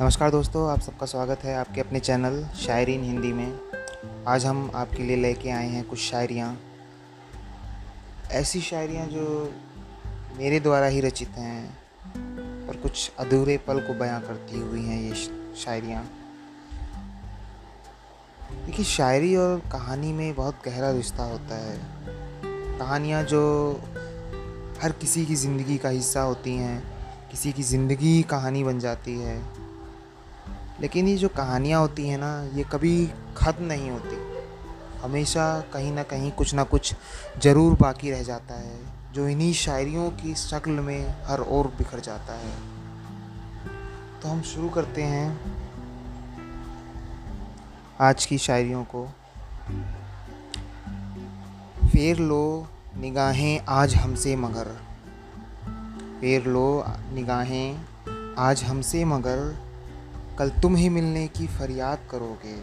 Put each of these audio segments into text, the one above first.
नमस्कार दोस्तों, आप सबका स्वागत है आपके अपने चैनल शायरी इन हिंदी में। आज हम आपके लिए लेके आए हैं कुछ शायरियाँ। ऐसी शायरियाँ जो मेरे द्वारा ही रचित हैं और कुछ अधूरे पल को बयां करती हुई हैं ये शायरियाँ। देखिए, शायरी और कहानी में बहुत गहरा रिश्ता होता है। कहानियाँ जो हर किसी की ज़िंदगी का हिस्सा होती हैं, किसी की ज़िंदगी कहानी बन जाती है। लेकिन ये जो कहानियाँ होती हैं ना, ये कभी ख़त्म नहीं होती। हमेशा कहीं ना कहीं कुछ ना कुछ ज़रूर बाकी रह जाता है, जो इन्हीं शायरियों की शक्ल में हर ओर बिखर जाता है। तो हम शुरू करते हैं आज की शायरियों को। फेर लो निगाहें आज हमसे मगर। फेर लो निगाहें आज हमसे मगर। कल तुम ही मिलने की फरियाद करोगे।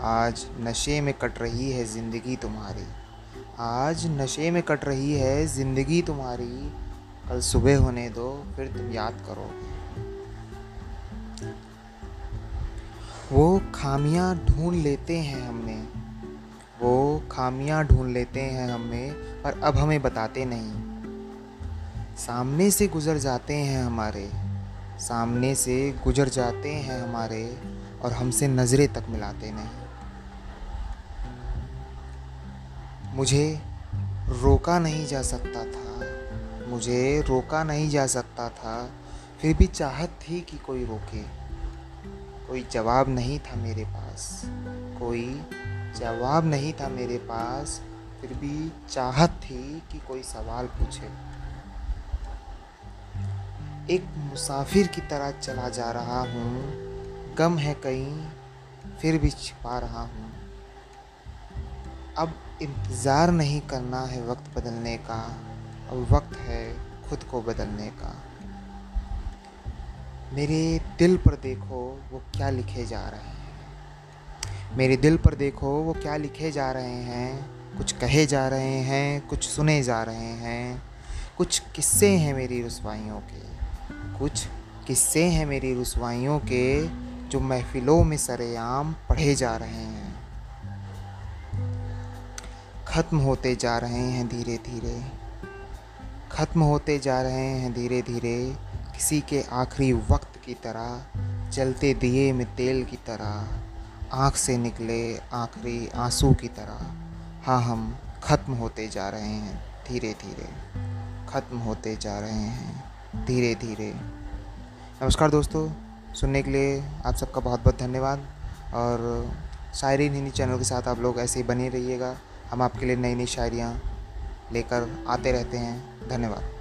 आज नशे में कट रही है ज़िंदगी तुम्हारी। आज नशे में कट रही है ज़िंदगी तुम्हारी। कल सुबह होने दो, फिर तुम याद करोगे। वो खामियाँ ढूंढ लेते हैं हमने। वो खामियाँ ढूंढ लेते हैं हमने, पर अब हमें बताते नहीं। सामने से गुज़र जाते हैं हमारे। सामने से गुजर जाते हैं हमारे और हमसे नज़रें तक मिलाते नहीं। मुझे रोका नहीं जा सकता था। मुझे रोका नहीं जा सकता था। फिर भी चाहत थी कि कोई रोके। कोई जवाब नहीं था मेरे पास। कोई जवाब नहीं था मेरे पास। फिर भी चाहत थी कि कोई सवाल पूछे। एक मुसाफिर की तरह चला जा रहा हूँ। गम है कहीं, फिर भी छिपा रहा हूँ। अब इंतज़ार नहीं करना है वक्त बदलने का, अब वक्त है खुद को बदलने का। मेरे दिल पर देखो वो क्या लिखे जा रहे हैं। मेरे दिल पर देखो वो क्या लिखे जा रहे हैं। कुछ कहे जा रहे हैं, कुछ सुने जा रहे हैं। कुछ किस्से हैं मेरी रसवाइयों के। कुछ किस्से हैं मेरी रसवाइयों के जो महफिलों में सरेआम पढ़े जा रहे हैं। ख़त्म होते जा रहे हैं धीरे धीरे। ख़त्म होते जा रहे हैं धीरे धीरे। किसी के आखिरी वक्त की तरह, जलते दिए में तेल की तरह। आँख से निकले आखिरी आँसू की तरह। हाँ हम ख़त्म होते जा रहे हैं धीरे धीरे। ख़त्म होते जा रहे हैं। धीरे धीरे। नमस्कार दोस्तों, सुनने के लिए आप सबका बहुत बहुत धन्यवाद। और शायरी हिंदी चैनल के साथ आप लोग ऐसे ही बने रहिएगा। हम आपके लिए नई नई शायरियाँ लेकर आते रहते हैं। धन्यवाद।